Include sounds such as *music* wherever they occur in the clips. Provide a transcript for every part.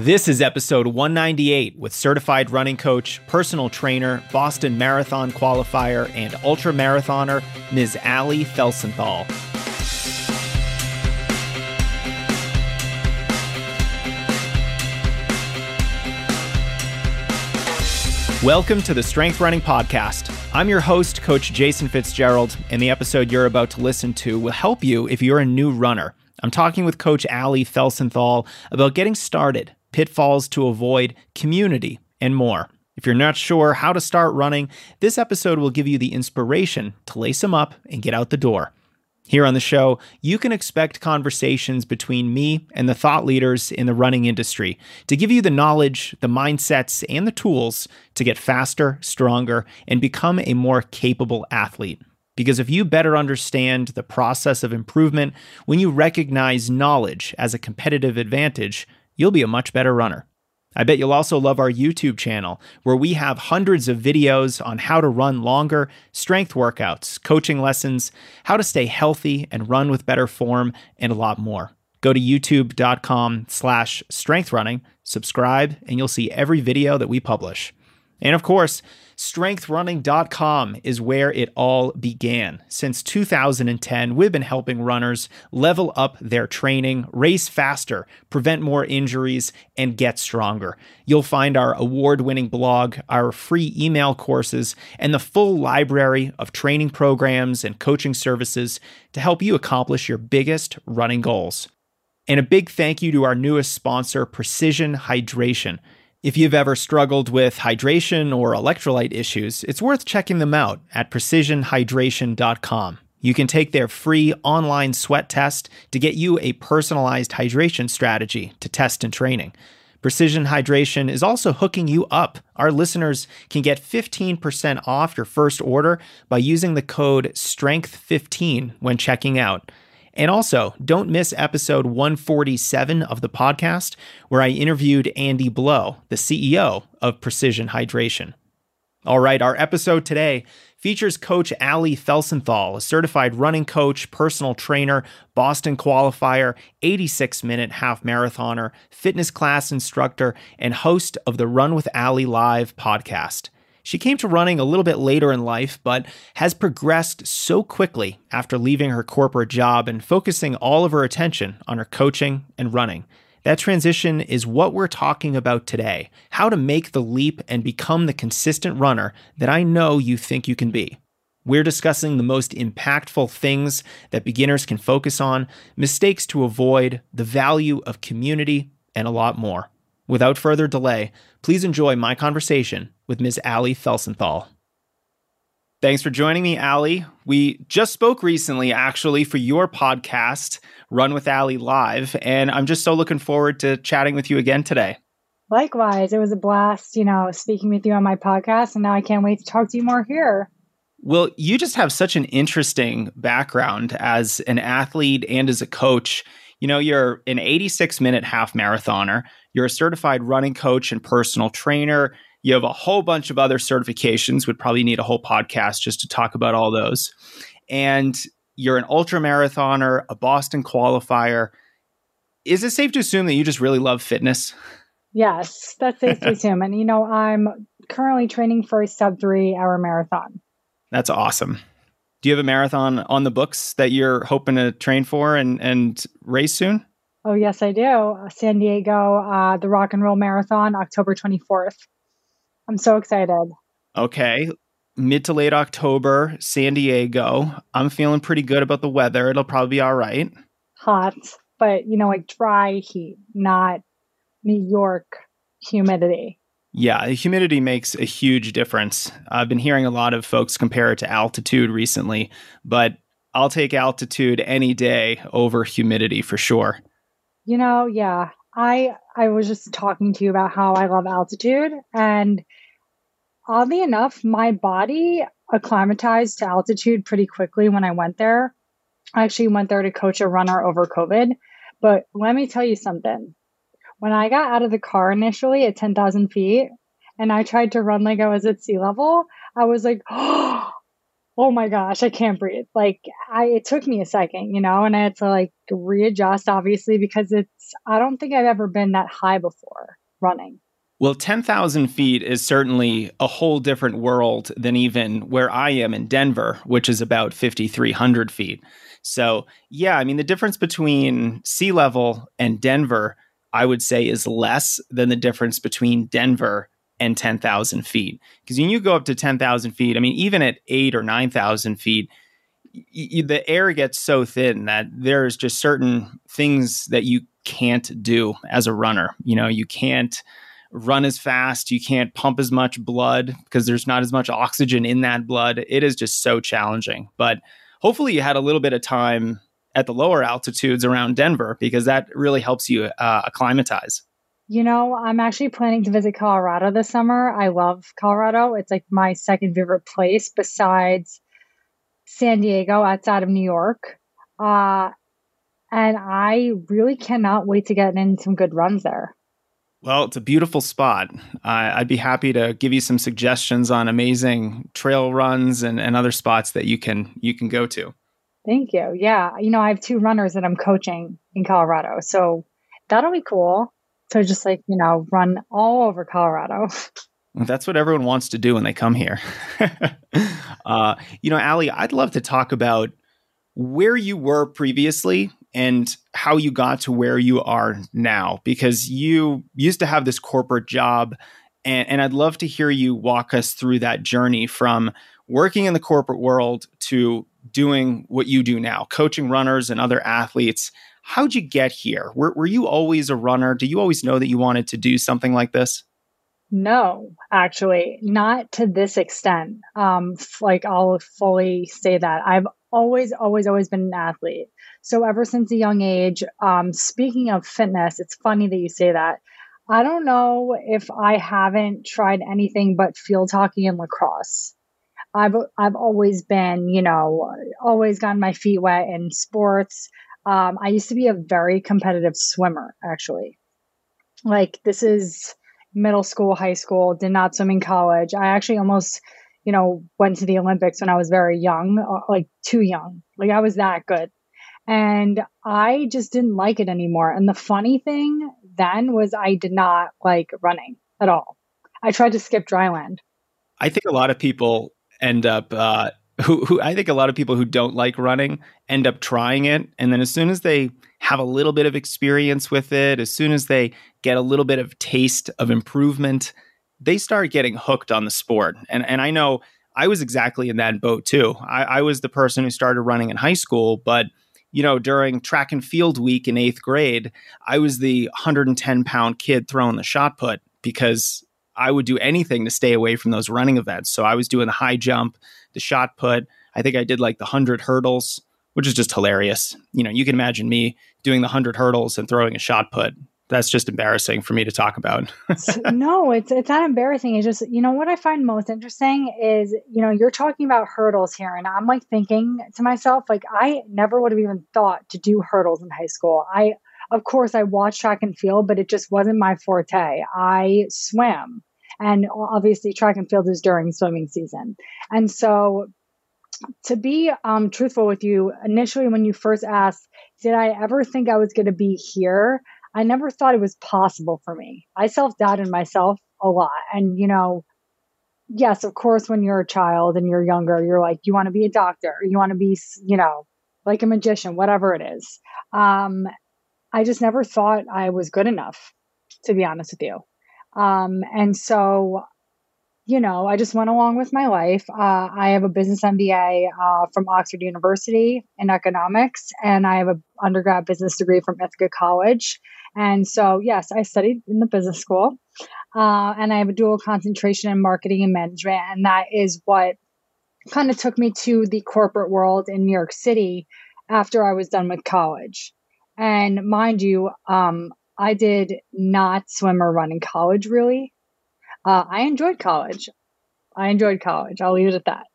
This is episode 198 with certified running coach, personal trainer, Boston Marathon qualifier, and ultra marathoner, Ms. Alli Felsenthal. Welcome to the Strength Running Podcast. I'm your host, Coach Jason Fitzgerald, and the episode you're about to listen to will help you if you're a new runner. I'm talking with Coach Alli Felsenthal about getting started, pitfalls to avoid, community, and more. If you're not sure how to start running, this episode will give you the inspiration to lace them up and get out the door. Here on the show, you can expect conversations between me and the thought leaders in the running industry to give you the knowledge, the mindsets, and the tools to get faster, stronger, and become a more capable athlete. Because if you better understand the process of improvement, when you recognize knowledge as a competitive advantage, you'll be a much better runner. I bet you'll also love our YouTube channel, where we have hundreds of videos on how to run longer, strength workouts, coaching lessons, how to stay healthy and run with better form, and a lot more. Go to youtube.com slash strengthrunning, subscribe, and you'll see every video that we publish. And of course, strengthrunning.com is where it all began. Since 2010, we've been helping runners level up their training, race faster, prevent more injuries, and get stronger. You'll find our award winning blog, our free email courses, and the full library of training programs and coaching services to help you accomplish your biggest running goals. And a big thank you to our newest sponsor, Precision Hydration. If you've ever struggled with hydration or electrolyte issues, it's worth checking them out at precisionhydration.com. You can take their free online sweat test to get you a personalized hydration strategy to test in training. Precision Hydration is also hooking you up. Our listeners can get 15% off your first order by using the code STRENGTH15 when checking out. And also, don't miss episode 147 of the podcast, where I interviewed Andy Blow, the CEO of Precision Hydration. All right, our episode today features Coach Alli Felsenthal, a certified running coach, personal trainer, Boston qualifier, 86 minute half marathoner, fitness class instructor, and host of the Run with Alli Live podcast. She came to running a little bit later in life, but has progressed so quickly after leaving her corporate job and focusing all of her attention on her coaching and running. That transition is what we're talking about today how to make the leap and become the consistent runner that I know you think you can be. We're discussing the most impactful things that beginners can focus on, mistakes to avoid, the value of community, and a lot more. Without further delay, please enjoy my conversation with Ms. Alli Felsenthal. Thanks for joining me, Alli. We just spoke recently, actually, for your podcast, Run with Alli Live, and I'm just so looking forward to chatting with you again today. Likewise, it was a blast, you know, speaking with you on my podcast, and now I can't wait to talk to you more here. Well, you just have such an interesting background as an athlete and as a coach. You know, you're an 86 minute half marathoner, you're a certified running coach and personal trainer. You have a whole bunch of other certifications, would probably need a whole podcast just to talk about all those. And you're an ultra marathoner, a Boston qualifier. Is it safe to assume that you just really love fitness? Yes, that's safe to *laughs* assume. And, you know, I'm currently training for a sub three hour marathon. That's awesome. Do you have a marathon on the books that you're hoping to train for and, and race soon? Oh, yes, I do. San Diego, uh, the Rock and Roll Marathon, October 24th. I'm so excited. Okay. Mid to late October, San Diego. I'm feeling pretty good about the weather. It'll probably be all right. Hot, but you know, like dry heat, not New York humidity. Yeah, humidity makes a huge difference. I've been hearing a lot of folks compare it to altitude recently, but I'll take altitude any day over humidity for sure. You know, yeah. I I was just talking to you about how I love altitude and oddly enough, my body acclimatized to altitude pretty quickly when I went there. I actually went there to coach a runner over COVID. But let me tell you something. When I got out of the car initially at 10,000 feet and I tried to run like I was at sea level, I was like, *gasps* oh, my gosh, I can't breathe. Like I it took me a second, you know, and I had to like readjust obviously because it's I don't think I've ever been that high before running. Well, 10,000 feet is certainly a whole different world than even where I am in Denver, which is about 5,300 feet. So, yeah, I mean, the difference between sea level and Denver, I would say, is less than the difference between Denver and 10,000 feet. Because when you go up to 10,000 feet, I mean, even at eight or 9,000 feet, the air gets so thin that there's just certain things that you can't do as a runner. You know, you can't run as fast, you can't pump as much blood because there's not as much oxygen in that blood. It is just so challenging. But hopefully, you had a little bit of time at the lower altitudes around Denver because that really helps you uh, acclimatize. You know, I'm actually planning to visit Colorado this summer. I love Colorado. It's like my second favorite place besides San Diego outside of New York. Uh, and I really cannot wait to get in some good runs there. Well, it's a beautiful spot. Uh, I'd be happy to give you some suggestions on amazing trail runs and, and other spots that you can you can go to. Thank you. Yeah, you know, I have two runners that I'm coaching in Colorado, so that'll be cool to just like you know run all over Colorado. That's what everyone wants to do when they come here. *laughs* uh, you know, Alli, I'd love to talk about where you were previously and how you got to where you are now, because you used to have this corporate job. And, and I'd love to hear you walk us through that journey from working in the corporate world to doing what you do now, coaching runners and other athletes how'd you get here? Were, were you always a runner? Do you always know that you wanted to do something like this? No, actually, not to this extent. Um, like I'll fully say that I've always, always, always been an athlete. So ever since a young age, um, speaking of fitness, it's funny that you say that. I don't know if I haven't tried anything but field hockey and lacrosse. I've I've always been, you know, always gotten my feet wet in sports. Um, I used to be a very competitive swimmer, actually. Like, this is middle school, high school, did not swim in college. I actually almost, you know, went to the Olympics when I was very young, uh, like too young. Like, I was that good. And I just didn't like it anymore. And the funny thing then was I did not like running at all. I tried to skip dryland. I think a lot of people end up uh, who, who I think a lot of people who don't like running end up trying it. And then as soon as they have a little bit of experience with it, as soon as they get a little bit of taste of improvement, they start getting hooked on the sport. And, and I know I was exactly in that boat too. I, I was the person who started running in high school, but you know, during track and field week in eighth grade, I was the 110 pound kid throwing the shot put because I would do anything to stay away from those running events. So I was doing the high jump, the shot put. I think I did like the 100 hurdles, which is just hilarious. You know, you can imagine me doing the 100 hurdles and throwing a shot put. That's just embarrassing for me to talk about. *laughs* no, it's it's not embarrassing. It's just, you know, what I find most interesting is, you know, you're talking about hurdles here and I'm like thinking to myself like I never would have even thought to do hurdles in high school. I of course I watched track and field, but it just wasn't my forte. I swam and obviously, track and field is during swimming season. And so, to be um, truthful with you, initially when you first asked, did I ever think I was going to be here? I never thought it was possible for me. I self doubted myself a lot. And, you know, yes, of course, when you're a child and you're younger, you're like, you want to be a doctor, you want to be, you know, like a magician, whatever it is. Um, I just never thought I was good enough, to be honest with you. Um, and so, you know, I just went along with my life. Uh, I have a business MBA uh, from Oxford University in economics, and I have an undergrad business degree from Ithaca College. And so, yes, I studied in the business school, uh, and I have a dual concentration in marketing and management. And that is what kind of took me to the corporate world in New York City after I was done with college. And mind you, um, I did not swim or run in college, really. Uh, I enjoyed college. I enjoyed college. I'll leave it at that.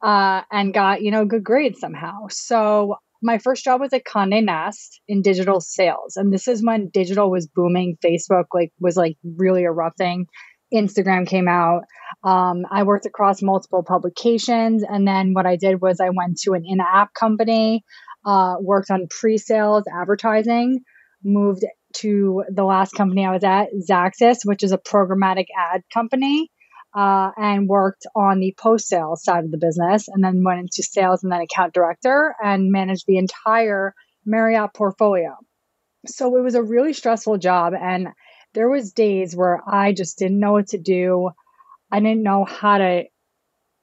Uh, and got, you know, good grades somehow. So my first job was at Conde Nast in digital sales. And this is when digital was booming. Facebook like was like really erupting. Instagram came out. Um, I worked across multiple publications. And then what I did was I went to an in app company, uh, worked on pre sales advertising, moved to the last company I was at, Xaxis, which is a programmatic ad company. Uh, and worked on the post sales side of the business, and then went into sales and then account director and managed the entire Marriott portfolio. So it was a really stressful job, and there was days where I just didn't know what to do. I didn't know how to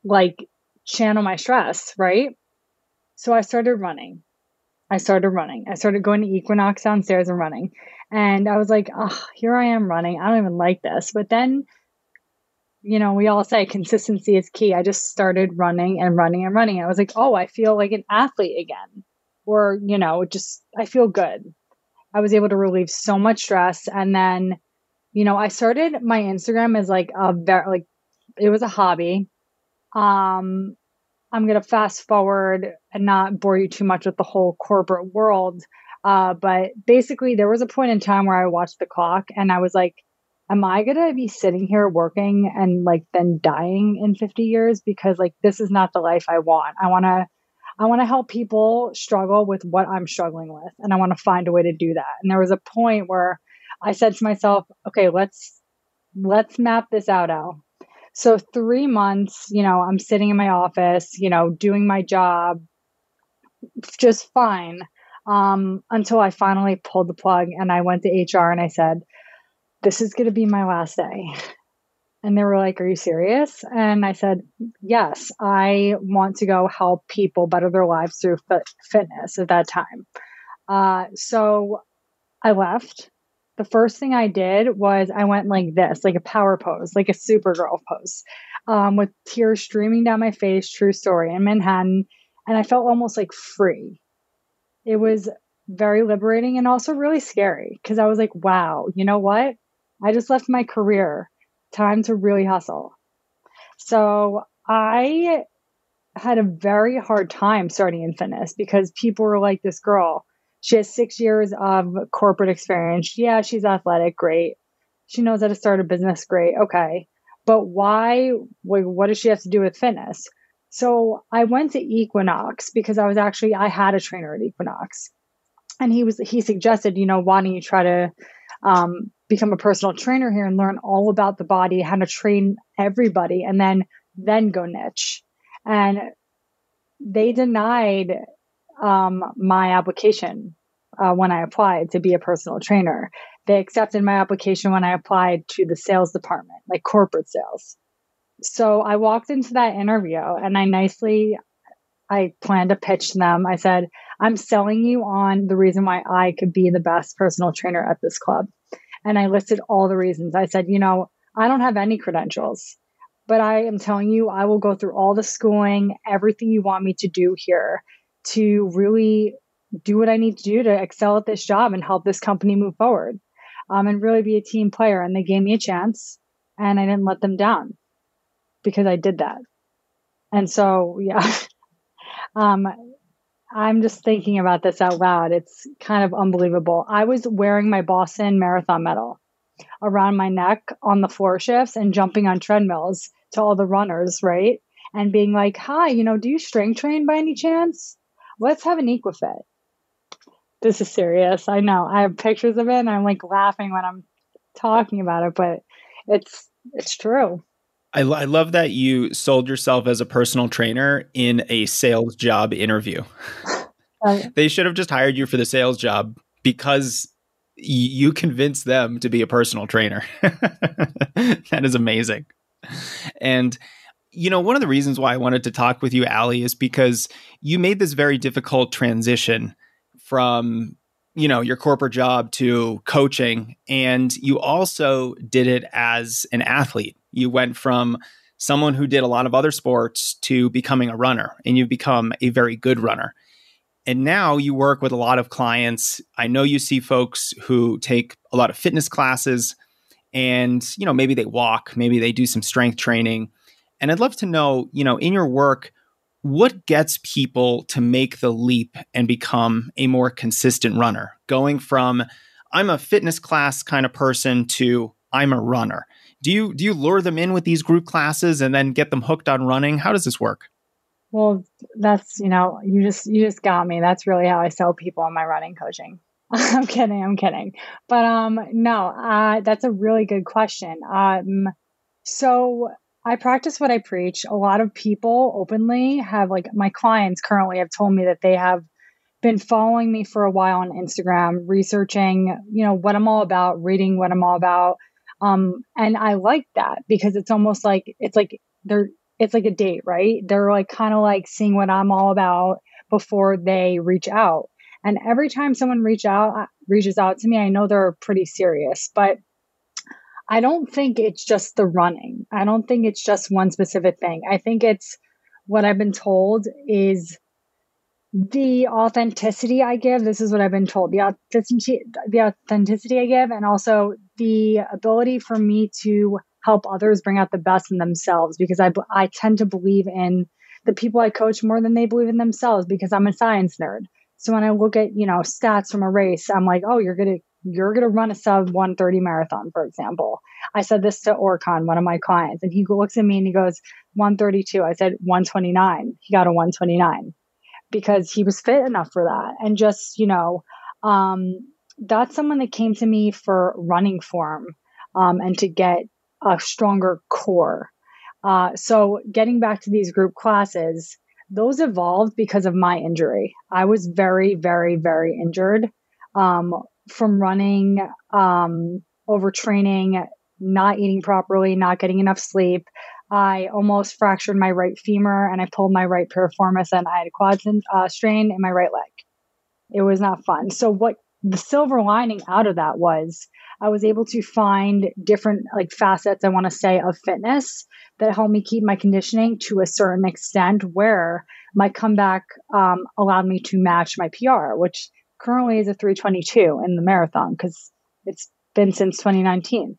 like channel my stress, right? So I started running. I started running. I started going to Equinox downstairs and running. And I was like, oh, here I am running. I don't even like this. But then, you know, we all say consistency is key. I just started running and running and running. I was like, oh, I feel like an athlete again. Or, you know, just I feel good. I was able to relieve so much stress. And then, you know, I started my Instagram as like a very, like, it was a hobby. Um, I'm going to fast forward and not bore you too much with the whole corporate world. Uh, but basically, there was a point in time where I watched the clock and I was like, am I going to be sitting here working and like then dying in 50 years? Because like, this is not the life I want. I want to I want to help people struggle with what I'm struggling with and I want to find a way to do that. And there was a point where I said to myself, okay, let's let's map this out, Al. So 3 months, you know, I'm sitting in my office, you know, doing my job just fine. Um, until I finally pulled the plug and I went to HR and I said, This is going to be my last day. And they were like, Are you serious? And I said, Yes, I want to go help people better their lives through fit- fitness at that time. Uh, so I left. The first thing I did was I went like this, like a power pose, like a Supergirl pose, um, with tears streaming down my face, true story, in Manhattan. And I felt almost like free. It was very liberating and also really scary because I was like, wow, you know what? I just left my career time to really hustle. So I had a very hard time starting in fitness because people were like, this girl, she has six years of corporate experience. Yeah, she's athletic. Great. She knows how to start a business. Great. Okay. But why? What does she have to do with fitness? So I went to Equinox because I was actually, I had a trainer at Equinox and he was, he suggested, you know, why don't you try to um, become a personal trainer here and learn all about the body, how to train everybody, and then then go niche. And they denied um, my application uh, when I applied to be a personal trainer. They accepted my application when I applied to the sales department, like corporate sales. So I walked into that interview and I nicely I planned to pitch them. I said, I'm selling you on the reason why I could be the best personal trainer at this club. And I listed all the reasons. I said, you know, I don't have any credentials, but I am telling you, I will go through all the schooling, everything you want me to do here to really do what I need to do to excel at this job and help this company move forward um, and really be a team player. And they gave me a chance and I didn't let them down because I did that. And so, yeah, *laughs* um, I'm just thinking about this out loud. It's kind of unbelievable. I was wearing my Boston Marathon medal around my neck on the floor shifts and jumping on treadmills to all the runners, right? And being like, hi, you know, do you strength train by any chance? Let's have an Equifit. This is serious. I know. I have pictures of it and I'm like laughing when I'm talking about it, but it's it's true. I, I love that you sold yourself as a personal trainer in a sales job interview. *laughs* they should have just hired you for the sales job because you convinced them to be a personal trainer. *laughs* that is amazing. And you know, one of the reasons why I wanted to talk with you, Alli, is because you made this very difficult transition from, you know, your corporate job to coaching. And you also did it as an athlete. You went from someone who did a lot of other sports to becoming a runner, and you've become a very good runner. And now you work with a lot of clients. I know you see folks who take a lot of fitness classes and, you know, maybe they walk, maybe they do some strength training. And I'd love to know, you know, in your work, what gets people to make the leap and become a more consistent runner, going from I'm a fitness class kind of person to I'm a runner. Do you do you lure them in with these group classes and then get them hooked on running? How does this work? Well, that's you know, you just you just got me. That's really how I sell people on my running coaching. *laughs* I'm kidding, I'm kidding. But um no, uh that's a really good question. Um so I practice what I preach. A lot of people openly have like my clients currently have told me that they have been following me for a while on Instagram, researching, you know, what I'm all about, reading what I'm all about. Um, and I like that because it's almost like it's like they're it's like a date, right? They're like kind of like seeing what I'm all about before they reach out. And every time someone reach out uh, reaches out to me, I know they're pretty serious, but I don't think it's just the running. I don't think it's just one specific thing. I think it's what I've been told is the authenticity I give. This is what I've been told. The authenticity, the authenticity I give, and also the ability for me to help others bring out the best in themselves. Because I I tend to believe in the people I coach more than they believe in themselves. Because I'm a science nerd. So when I look at you know stats from a race, I'm like, oh, you're gonna you're going to run a sub 130 marathon, for example. I said this to Orcon, one of my clients, and he looks at me and he goes, 132. I said 129. He got a 129 because he was fit enough for that. And just, you know, um, that's someone that came to me for running form um, and to get a stronger core. Uh, so getting back to these group classes, those evolved because of my injury. I was very, very, very injured. Um, from running, um, overtraining, not eating properly, not getting enough sleep. I almost fractured my right femur and I pulled my right piriformis and I had a quad uh, strain in my right leg. It was not fun. So what the silver lining out of that was I was able to find different like facets, I want to say, of fitness that helped me keep my conditioning to a certain extent where my comeback um, allowed me to match my PR, which currently is a 322 in the marathon because it's been since 2019.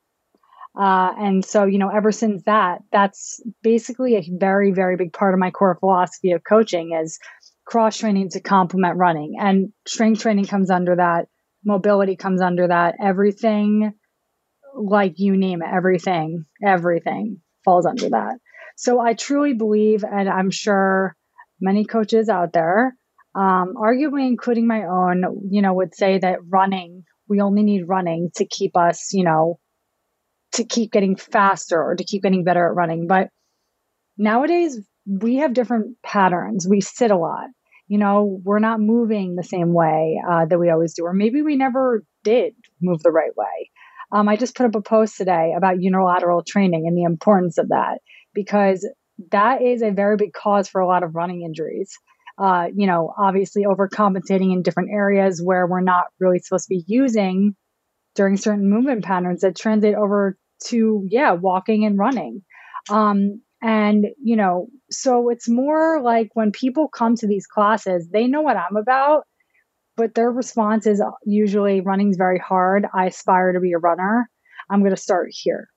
Uh, and so, you know, ever since that, that's basically a very, very big part of my core philosophy of coaching is cross training to complement running. And strength training comes under that, mobility comes under that, everything like you name it, everything, everything falls under that. So I truly believe, and I'm sure many coaches out there um, arguably including my own, you know, would say that running, we only need running to keep us, you know, to keep getting faster or to keep getting better at running. But nowadays, we have different patterns. We sit a lot. You know, we're not moving the same way uh, that we always do, or maybe we never did move the right way. Um, I just put up a post today about unilateral training and the importance of that because that is a very big cause for a lot of running injuries uh, you know, obviously overcompensating in different areas where we're not really supposed to be using during certain movement patterns that translate over to, yeah, walking and running. Um, and, you know, so it's more like when people come to these classes, they know what I'm about, but their response is usually running's very hard. I aspire to be a runner. I'm going to start here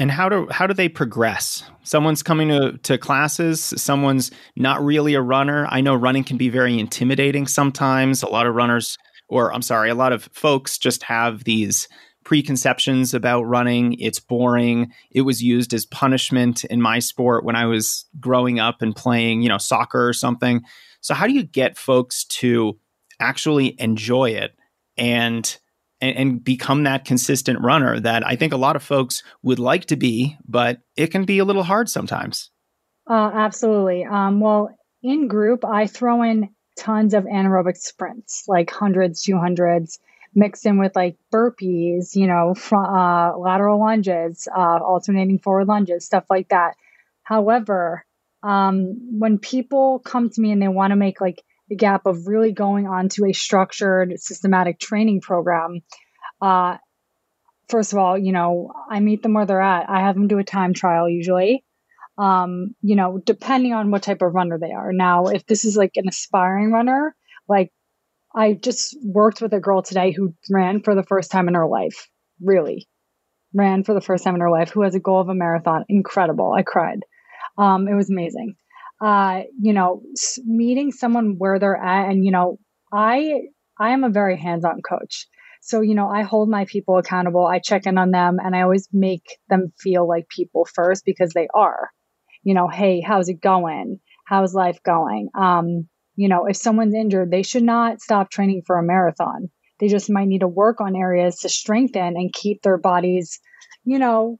and how do how do they progress? Someone's coming to, to classes someone's not really a runner. I know running can be very intimidating sometimes. A lot of runners or i'm sorry a lot of folks just have these preconceptions about running. It's boring. It was used as punishment in my sport when i was growing up and playing you know soccer or something. So how do you get folks to actually enjoy it? And and, and, become that consistent runner that I think a lot of folks would like to be, but it can be a little hard sometimes. Uh, absolutely. Um, well, in group, I throw in tons of anaerobic sprints, like hundreds, 200s, mixed in with like burpees, you know, fr- uh, lateral lunges, uh, alternating forward lunges, stuff like that. However, um, when people come to me and they want to make like the gap of really going on to a structured, systematic training program. Uh, first of all, you know, I meet them where they're at. I have them do a time trial usually. Um, you know, depending on what type of runner they are. Now, if this is like an aspiring runner, like I just worked with a girl today who ran for the first time in her life, really ran for the first time in her life, who has a goal of a marathon. Incredible. I cried. Um, it was amazing uh, you know, meeting someone where they're at. And, you know, I, I am a very hands on coach. So, you know, I hold my people accountable. I check in on them and I always make them feel like people first because they are. You know, hey, how's it going? How's life going? Um, you know, if someone's injured, they should not stop training for a marathon. They just might need to work on areas to strengthen and keep their bodies, you know,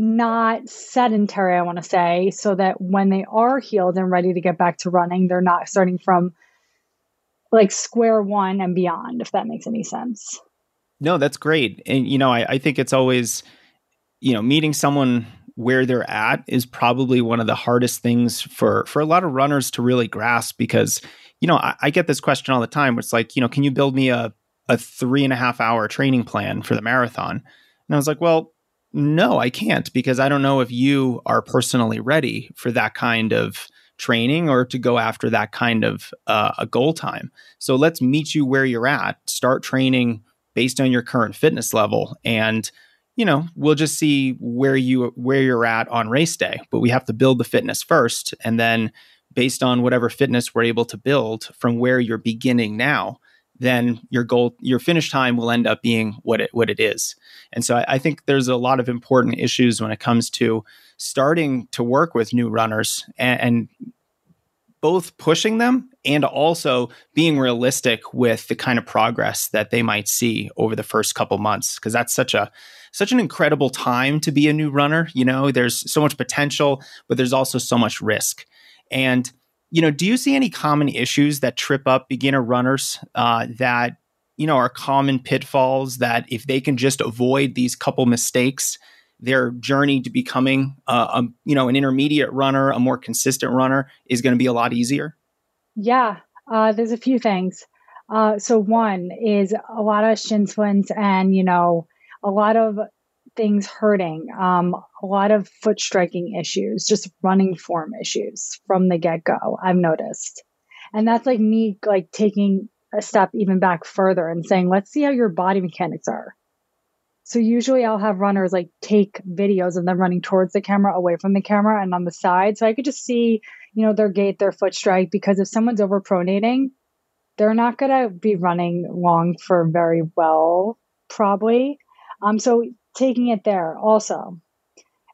not sedentary, I want to say, so that when they are healed and ready to get back to running, they're not starting from like square one and beyond, if that makes any sense. No, that's great. And, you know, I, I think it's always, you know, meeting someone where they're at is probably one of the hardest things for for a lot of runners to really grasp because you know I, I, get this question all the time it's like you know can you build me a a three and a half hour training plan for the marathon and i was like well no i can't because i don't know if you are personally ready for that kind of training or to go after that kind of uh, a goal time so let's meet you where you're at start training based on your current fitness level and you know, we'll just see where you where you're at on race day. But we have to build the fitness first, and then based on whatever fitness we're able to build from where you're beginning now, then your goal, your finish time will end up being what it what it is. And so I, I think there's a lot of important issues when it comes to starting to work with new runners and, and both pushing them and also being realistic with the kind of progress that they might see over the first couple months because that's such a such an incredible time to be a new runner you know there's so much potential but there's also so much risk and you know do you see any common issues that trip up beginner runners uh, that you know are common pitfalls that if they can just avoid these couple mistakes their journey to becoming uh, a, you know an intermediate runner, a more consistent runner, is going to be a lot easier? Yeah, uh, there's a few things. Uh, so one is a lot of shin splints and you know a lot of things hurting, um, a lot of foot striking issues, just running form issues from the get go. I've noticed, and that's like me like taking a step even back further and saying, let's see how your body mechanics are. So usually I'll have runners like take videos of them running towards the camera, away from the camera, and on the side. So I could just see, you know, their gait, their foot strike, because if someone's over pronating, they're not going to be running long for very well, probably. Um, so taking it there also,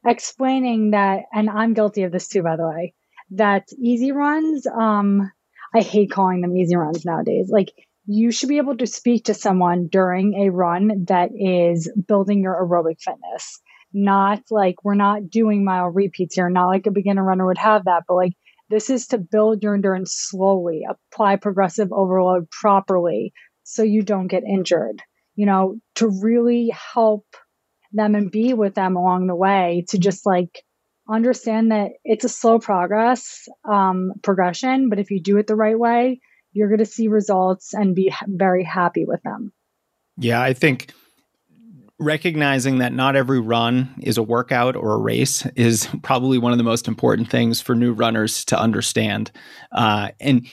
explaining that, and I'm guilty of this too, by the way, that easy runs, um, I hate calling them easy runs nowadays. Like you should be able to speak to someone during a run that is building your aerobic fitness. Not like we're not doing mile repeats here, not like a beginner runner would have that, but like this is to build your endurance slowly, apply progressive overload properly so you don't get injured, you know, to really help them and be with them along the way to just like understand that it's a slow progress um, progression, but if you do it the right way, you're going to see results and be very happy with them. Yeah, I think recognizing that not every run is a workout or a race is probably one of the most important things for new runners to understand. Uh, and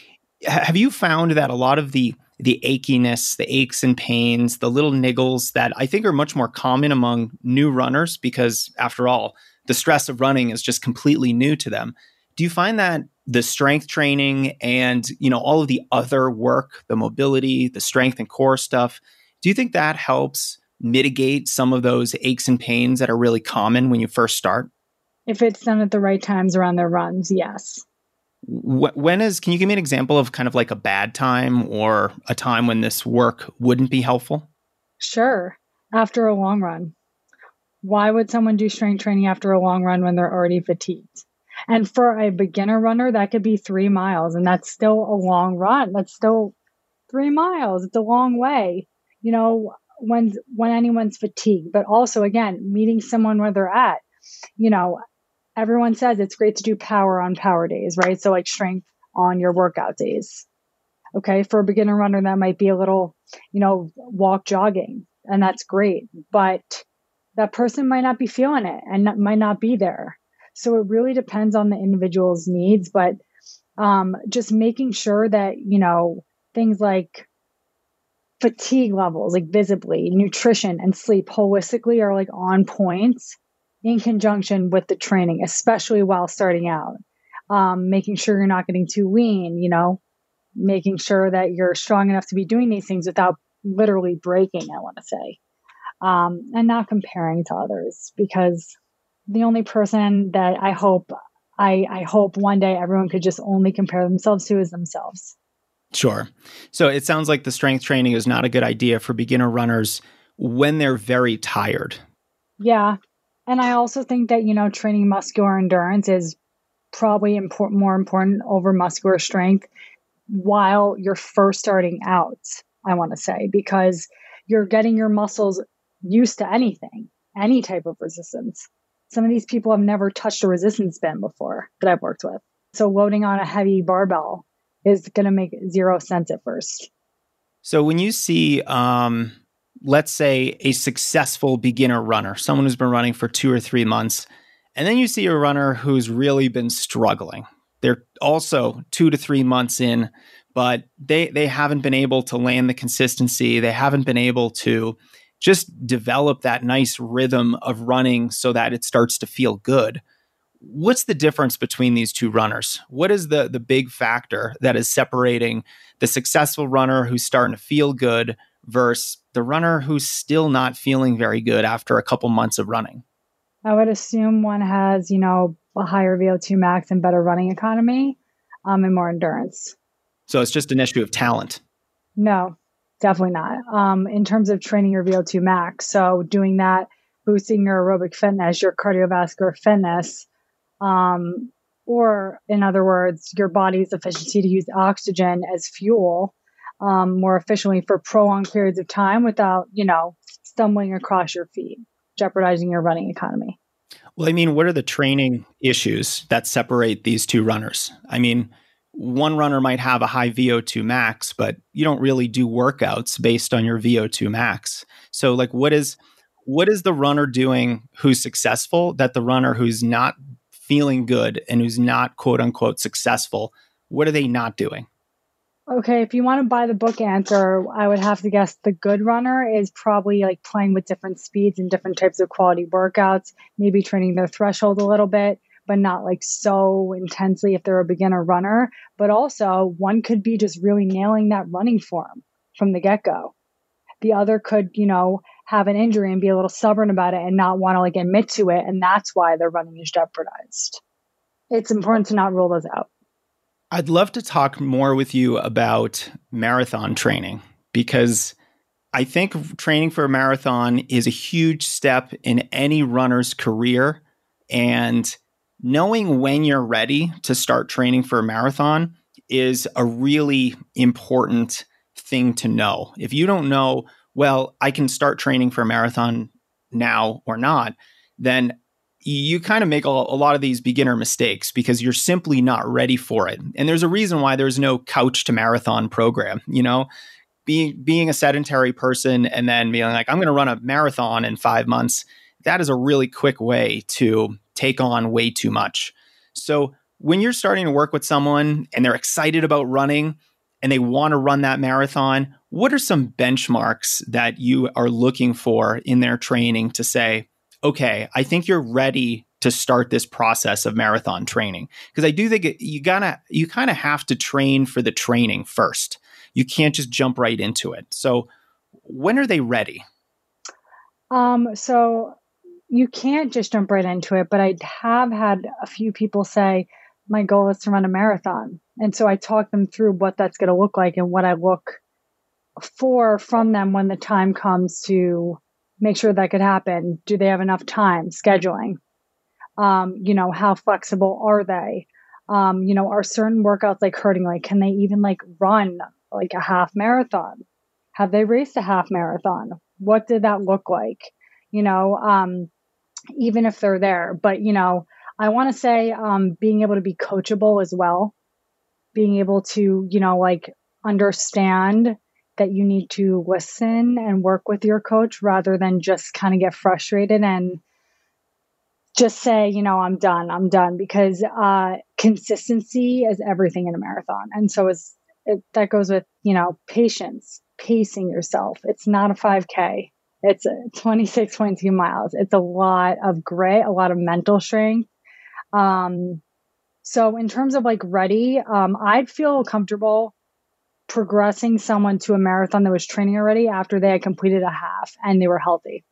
have you found that a lot of the the achiness, the aches and pains, the little niggles that I think are much more common among new runners because after all, the stress of running is just completely new to them. Do you find that the strength training and you know all of the other work the mobility the strength and core stuff do you think that helps mitigate some of those aches and pains that are really common when you first start if it's done at the right times around their runs yes when is can you give me an example of kind of like a bad time or a time when this work wouldn't be helpful sure after a long run why would someone do strength training after a long run when they're already fatigued and for a beginner runner, that could be three miles, and that's still a long run. That's still three miles. It's a long way, you know, when when anyone's fatigued. But also, again, meeting someone where they're at. You know, everyone says it's great to do power on power days, right? So like strength on your workout days. Okay, for a beginner runner, that might be a little, you know, walk jogging, and that's great. But that person might not be feeling it and might not be there. So it really depends on the individual's needs, but um, just making sure that, you know, things like fatigue levels, like visibly, nutrition and sleep holistically are like on point in conjunction with the training, especially while starting out. Um, making sure you're not getting too lean, you know, making sure that you're strong enough to be doing these things without literally breaking, I want to say, um, and not comparing to others because the only person that I hope I, I hope one day everyone could just only compare themselves to is themselves. Sure. So it sounds like the strength training is not a good idea for beginner runners when they're very tired. Yeah. And I also think that, you know, training muscular endurance is probably more important over muscular strength while you're first starting out, I want to say, because you're getting your muscles used to anything, any type of resistance. Some of these people have never touched a resistance band before that I've worked with. So loading on a heavy barbell is going to make zero sense at first. So when you see, um, let's say, a successful beginner runner, someone who's been running for two or three months, and then you see a runner who's really been struggling. They're also two to three months in, but they they haven't been able to land the consistency. They haven't been able to just develop that nice rhythm of running so that it starts to feel good. What's the difference between these two runners? What is the the big factor that is separating the successful runner who's starting to feel good versus the runner who's still not feeling very good after a couple months of running? I would assume one has, you know, a higher VO2 max and better running economy um, and more endurance. So it's just an issue of talent. No, definitely not. Um, in terms of training your VO2 max, so doing that, boosting your aerobic fitness, your cardiovascular fitness, um, or in other words, your body's efficiency to use oxygen as fuel um, more efficiently for prolonged periods of time without, you know, stumbling across your feet, jeopardizing your running economy. Well, I mean, what are the training issues that separate these two runners? I mean, one runner might have a high VO2 max, but you don't really do workouts based on your VO2 max. So like what is what is the runner doing who's successful that the runner who's not feeling good and who's not quote unquote successful, what are they not doing? Okay, if you want to buy the book answer, I would have to guess the good runner is probably like playing with different speeds and different types of quality workouts, maybe training their threshold a little bit, but not like so intensely if they're a beginner runner. But also, one could be just really nailing that running form from the get go. The other could, you know, have an injury and be a little stubborn about it and not want to like admit to it. And that's why their running is jeopardized. It's important to not rule those out. I'd love to talk more with you about marathon training because I think training for a marathon is a huge step in any runner's career. And knowing when you're ready to start training for a marathon is a really important thing to know. If you don't know, well, I can start training for a marathon now or not, then you kind of make a, a, lot of these beginner mistakes because you're simply not ready for it. And there's a reason why there's no couch to marathon program, you know? Being being a sedentary person and then being like I'm going to run a marathon in 5 months, that is a really quick way to take on way too much. So, when you're starting to work with someone and they're excited about running and they want to run that marathon, what are some benchmarks that you are looking for in their training to say, okay, I think you're ready to start this process of marathon training because I do think you gotta you kind of have to train for the training first. You can't just jump right into it. So when are they ready? Um, so you can't just jump right into it, but I have had a few people say my goal is to run a marathon. And so I talk them through what that's going to look like and what I look for from them when the time comes to make sure that could happen. Do they have enough time? Scheduling. Um, you know, how flexible are they? Um, you know, are certain workouts like hurting? Like, can they even like run like a half marathon? Have they raced a half marathon? What did that look like? You know, um, even if they're there. But, you know, I want to say um, being able to be coachable as well, being able to, you know, like understand that you need to listen and work with your coach rather than just kind of get frustrated and just say, you know, I'm done, I'm done, because uh, consistency is everything in a marathon. And so is it, that goes with, you know, patience, pacing yourself. It's not a 5K. It's *laughs* 26.2 miles. It's a lot of grit, a lot of mental strength. Um, so in terms of like ready, um, I'd feel comfortable progressing someone to a marathon that was training already after they had completed a half and they were healthy.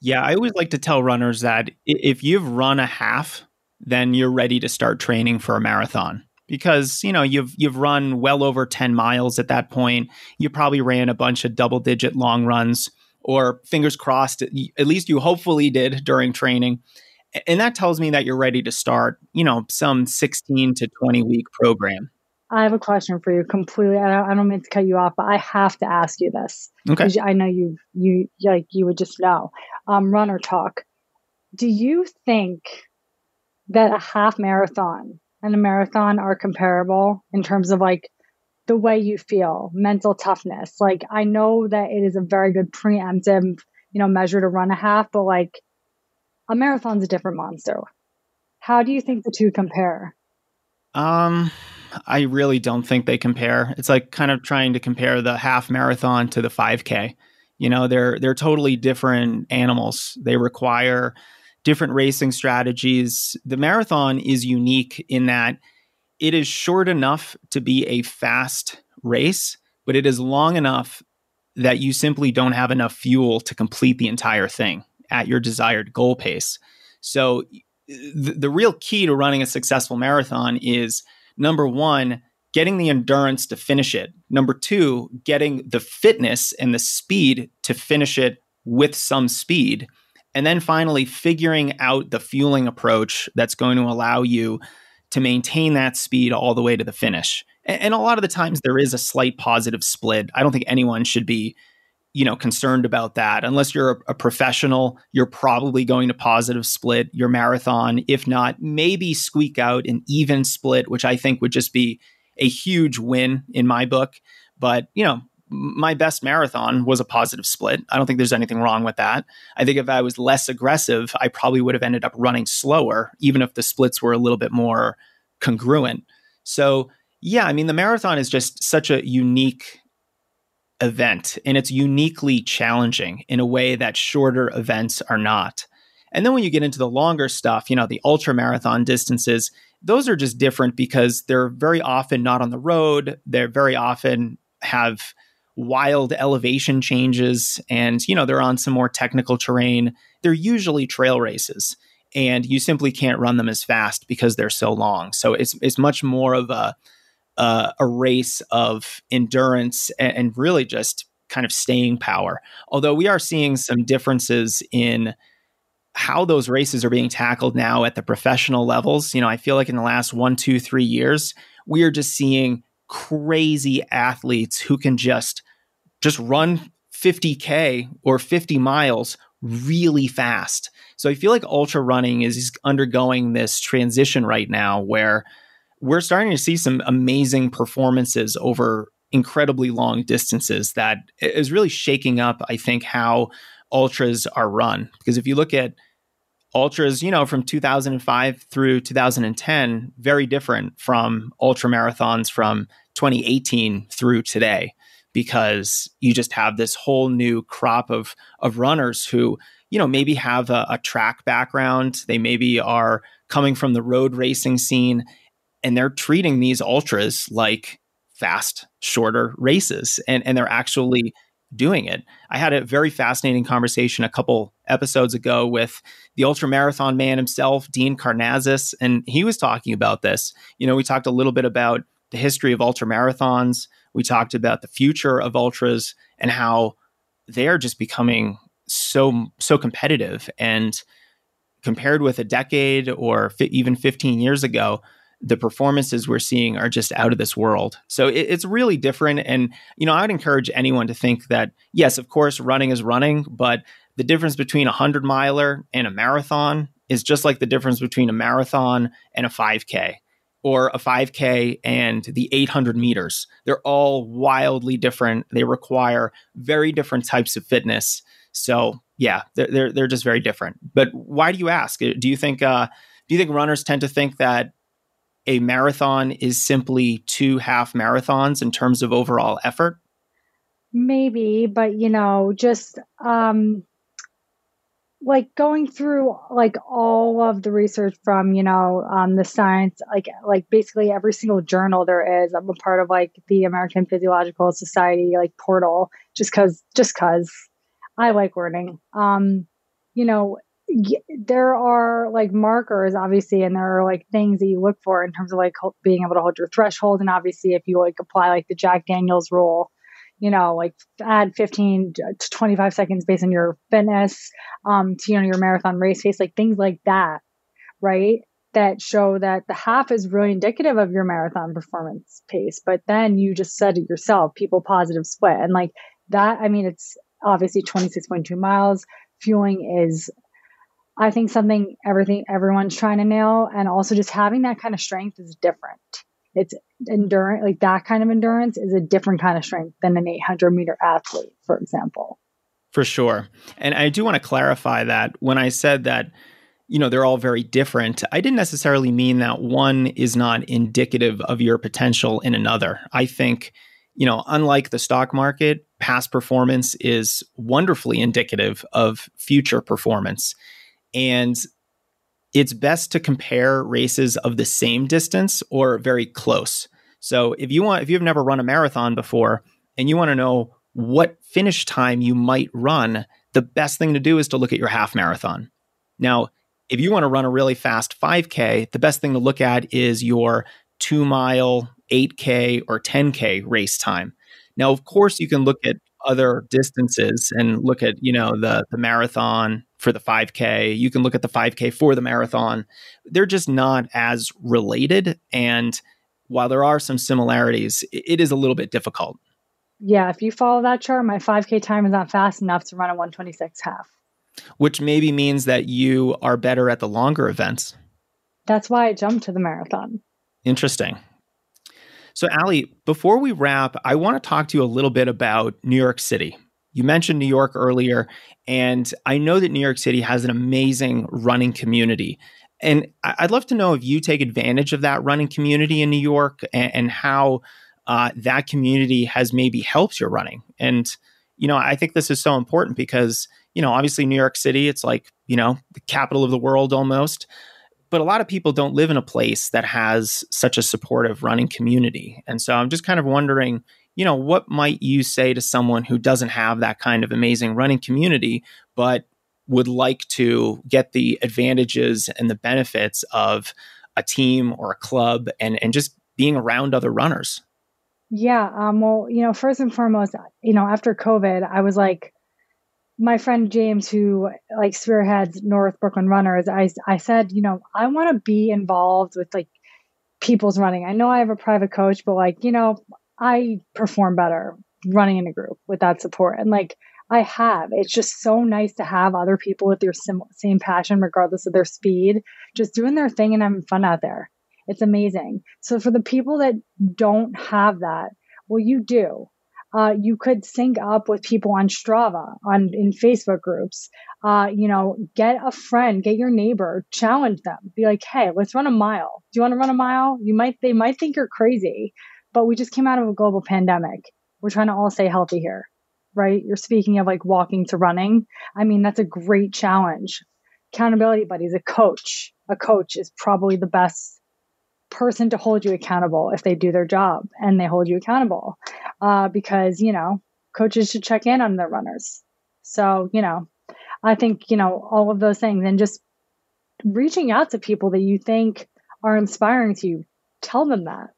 Yeah, I always like to tell runners that if you've run a half, then you're ready to start training for a marathon. Because you know you've you've run well over 10 miles at that point. You probably ran a bunch of double digit long runs or fingers crossed at least you hopefully did during training. And that tells me that you're ready to start you know some 16 to 20 week program I have a question for you completely. I don't, I don't mean to cut you off, but I have to ask you this. Okay. I know you, you like, you would just know. Um, runner talk. Do you think that a half marathon and a marathon are comparable in terms of like the way you feel, mental toughness? Like, I know that it is a very good preemptive, you know, measure to run a half, but like a marathon's a different monster. How do you think the two compare? Um, I really don't think they compare. It's like kind of trying to compare the half marathon to the 5K. You know, they're they're totally different animals. They require different racing strategies. The marathon is unique in that it is short enough to be a fast race, but it is long enough that you simply don't have enough fuel to complete the entire thing at your desired goal pace. So the, the real key to running a successful marathon is number one, getting the endurance to finish it. Number two, getting the fitness and the speed to finish it with some speed. And then finally, figuring out the fueling approach that's going to allow you to maintain that speed all the way to the finish. And, a lot of the times there is a slight positive split. I don't think anyone should be you know concerned about that. Unless you're a, a, professional you're probably going to positive split your marathon. If not maybe squeak out an even split which i think would just be a huge win in my book. But you know my best marathon was a positive split. I don't think there's anything wrong with that. I think if i was less aggressive i probably would have ended up running slower even if the splits were a little bit more congruent. So yeah i mean the marathon is just such a unique event and it's uniquely challenging in a way that shorter events are not. And then when you get into the longer stuff, you know, the ultra marathon distances, those are just different because they're very often not on the road. They're very often have wild elevation changes and, you know, they're on some more technical terrain. They're usually trail races and you simply can't run them as fast because they're so long. So it's it's much more of a uh, a race of endurance and, and really just kind of staying power. Although we are seeing some differences in how those races are being tackled now at the professional levels. You know, I feel like in the last one, two, three years, we are just seeing crazy athletes who can just just run 50k or 50 miles really fast. So I feel like ultra running is undergoing this transition right now where we're starting to see some amazing performances over incredibly long distances that is really shaking up, I think, how ultras are run. Because if you look at ultras, you know, from 2005 through 2010, very different from ultra marathons from 2018 through today, because you just have this whole new crop of of runners who, you know, maybe have a, a track background. They maybe are coming from the road racing scene and they're treating these ultras like fast, shorter races, and and they're actually doing it. I had a very fascinating conversation a couple episodes ago with the ultra marathon man himself, Dean Karnazes, and he was talking about this. You know, we talked a little bit about the history of ultra marathons. We talked about the future of ultras and how they are just becoming so so competitive and compared with a decade or fi- even 15 years ago the performances we're seeing are just out of this world. So it, it's really different. And, you know, I'd encourage anyone to think that, yes, of course, running is running, but the difference between a 100 miler and a marathon is just like the difference between a marathon and a 5K or a 5K and the 800 meters. They're all wildly different. They require very different types of fitness. So, yeah, they're, they're, they're just very different. But why do you ask? Do you think, uh, do you think runners tend to think that a marathon is simply two half marathons in terms of overall effort? Maybe, but you know, just um like going through like all of the research from you know um, the science like like basically every single journal there is i'm a part of like the american physiological society like portal just because just because i like learning um you know there are like markers obviously and there are like things that you look for in terms of like being able to hold your threshold and obviously if you like apply like the jack daniels rule you know, like add 15 to 25 seconds based on your fitness, um, to, you know, your marathon race pace, like things like that, right? That show that the half is really indicative of your marathon performance pace. But then you just said it yourself, people positive split. And like that, I mean, it's obviously 26.2 miles. Fueling is, I think, something everything everyone's trying to nail. And also just having that kind of strength is different it's endurance, like that kind of endurance is a different kind of strength than an 800 meter athlete, for example. For sure. And I do want to clarify that when I said that, you know, they're all very different, I didn't necessarily mean that one is not indicative of your potential in another. I think, you know, unlike the stock market, past performance is wonderfully indicative of future performance. And it's best to compare races of the same distance or very close. So if you want if you've never run a marathon before and you want to know what finish time you might run, the best thing to do is to look at your half marathon. Now, if you want to run a really fast 5K, the best thing to look at is your 2 mile, 8K or 10K race time. Now, of course, you can look at other distances and look at, you know, the the marathon for the 5K. You can look at the 5K for the marathon. They're just not as related. And while there are some similarities, it is a little bit difficult. Yeah, if you follow that chart, my 5K time is not fast enough to run a 126 half. Which maybe means that you are better at the longer events. That's why I jumped to the marathon. Interesting. So, Alli, before we wrap, I want to talk to you a little bit about New York City. You mentioned New York earlier, and I know that New York City has an amazing running community. And I'd love to know if you take advantage of that running community in New York and, and how uh, that community has maybe helped your running. And, you know, I think this is so important because, you know, obviously New York City, it's like, you know, the capital of the world almost. But a lot of people don't live in a place that has such a supportive running community. And so I'm just kind of wondering, you know, what might you say to someone who doesn't have that kind of amazing running community, but would like to get the advantages and the benefits of a team or a club and, and just being around other runners? Yeah. Um, well, you know, first and foremost, you know, after COVID, I was like, my friend James, who like spearheads North Brooklyn Runners, I, I said, you know, I want to be involved with like people's running. I know I have a private coach, but like, you know, I perform better running in a group with that support. And like I have, it's just so nice to have other people with your sim- same passion, regardless of their speed, just doing their thing and having fun out there. It's amazing. So for the people that don't have that, well, you do. Uh, you could sync up with people on Strava, on in Facebook groups. Uh, you know, get a friend, get your neighbor, challenge them. Be like, hey, let's run a mile. Do you want to run a mile? You might, they might think you're crazy, but we just came out of a global pandemic. We're trying to all stay healthy here, right? You're speaking of like walking to running. I mean, that's a great challenge. Accountability buddies, a coach. A coach is probably the best person to hold you accountable if they do their job and they hold you accountable. Uh, because, you know, coaches should check in on their runners. So, you know, I think, you know, all of those things and just reaching out to people that you think are inspiring to you, tell them that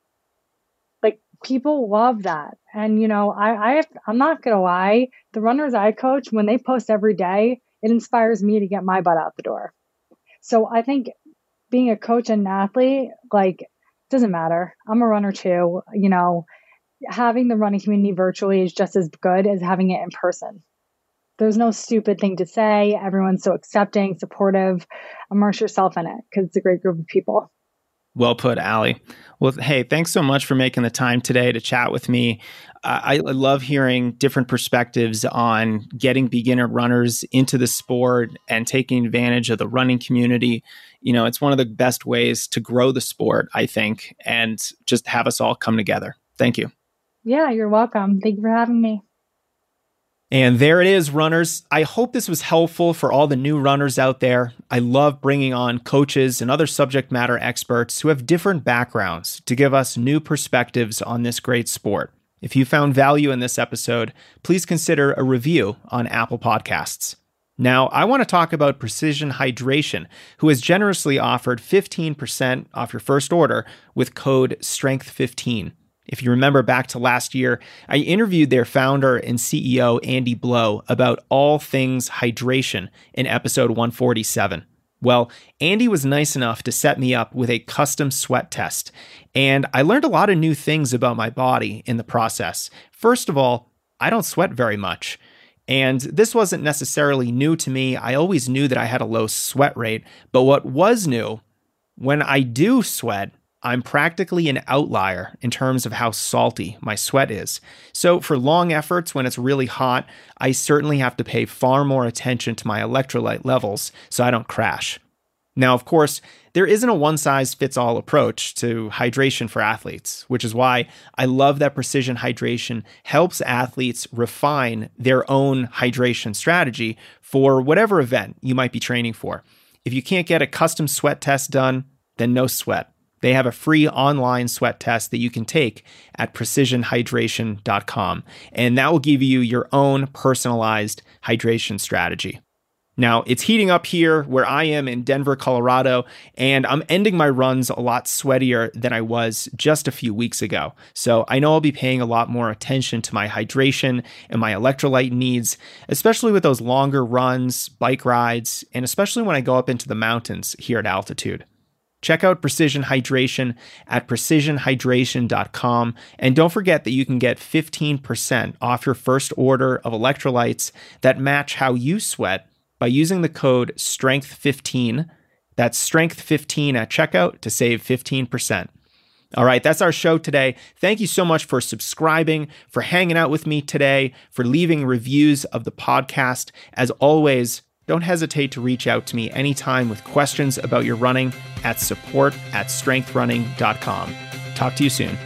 people love that. And you know, I, I have, I'm not gonna lie, the runners I coach, when they post every day, it inspires me to get my butt out the door. So I think being a coach and an athlete, like, doesn't matter. I'm a runner too. You know, having the running community virtually is just as good as having it in person. There's no stupid thing to say. Everyone's so accepting, supportive. Immerse yourself in it because it's a great group of people. Well put, Alli. Well, hey, thanks so much for making the time today to chat with me. I love hearing different perspectives on getting beginner runners into the sport and taking advantage of the running community. You know, it's one of the best ways to grow the sport, I think, and just have us all come together. Thank you. Yeah, you're welcome. Thank you for having me. And there it is, runners. I hope this was helpful for all the new runners out there. I love bringing on coaches and other subject matter experts who have different backgrounds to give us new perspectives on this great sport. If you found value in this episode, please consider a review on Apple Podcasts. Now, I want to talk about Precision Hydration, who has generously offered 15% off your first order with code STRENGTH15. If you remember back to last year, I interviewed their founder and CEO, Andy Blow, about all things hydration in episode 147. Well, Andy was nice enough to set me up with a custom sweat test, and I learned a lot of new things about my body in the process. First of all, I don't sweat very much. And this wasn't necessarily new to me. I always knew that I had a low sweat rate. But what was new, when I do sweat, I'm practically an outlier in terms of how salty my sweat is. So, for long efforts when it's really hot, I certainly have to pay far more attention to my electrolyte levels so I don't crash. Now, of course, there isn't a one size fits all approach to hydration for athletes, which is why I love that precision hydration helps athletes refine their own hydration strategy for whatever event you might be training for. If you can't get a custom sweat test done, then no sweat. They have a free online sweat test that you can take at precisionhydration.com, and that will give you your own personalized hydration strategy. Now, it's heating up here where I am in Denver, Colorado, and I'm ending my runs a lot sweatier than I was just a few weeks ago. So I know I'll be paying a lot more attention to my hydration and my electrolyte needs, especially with those longer runs, bike rides, and especially when I go up into the mountains here at altitude. Check out Precision Hydration at precisionhydration.com. And don't forget that you can get 15% off your first order of electrolytes that match how you sweat by using the code STRENGTH15. That's STRENGTH15 at checkout to save 15%. All right, that's our show today. Thank you so much for subscribing, for hanging out with me today, for leaving reviews of the podcast. As always, don't hesitate to reach out to me anytime with questions about your running at support at strengthrunning.com. Talk to you soon.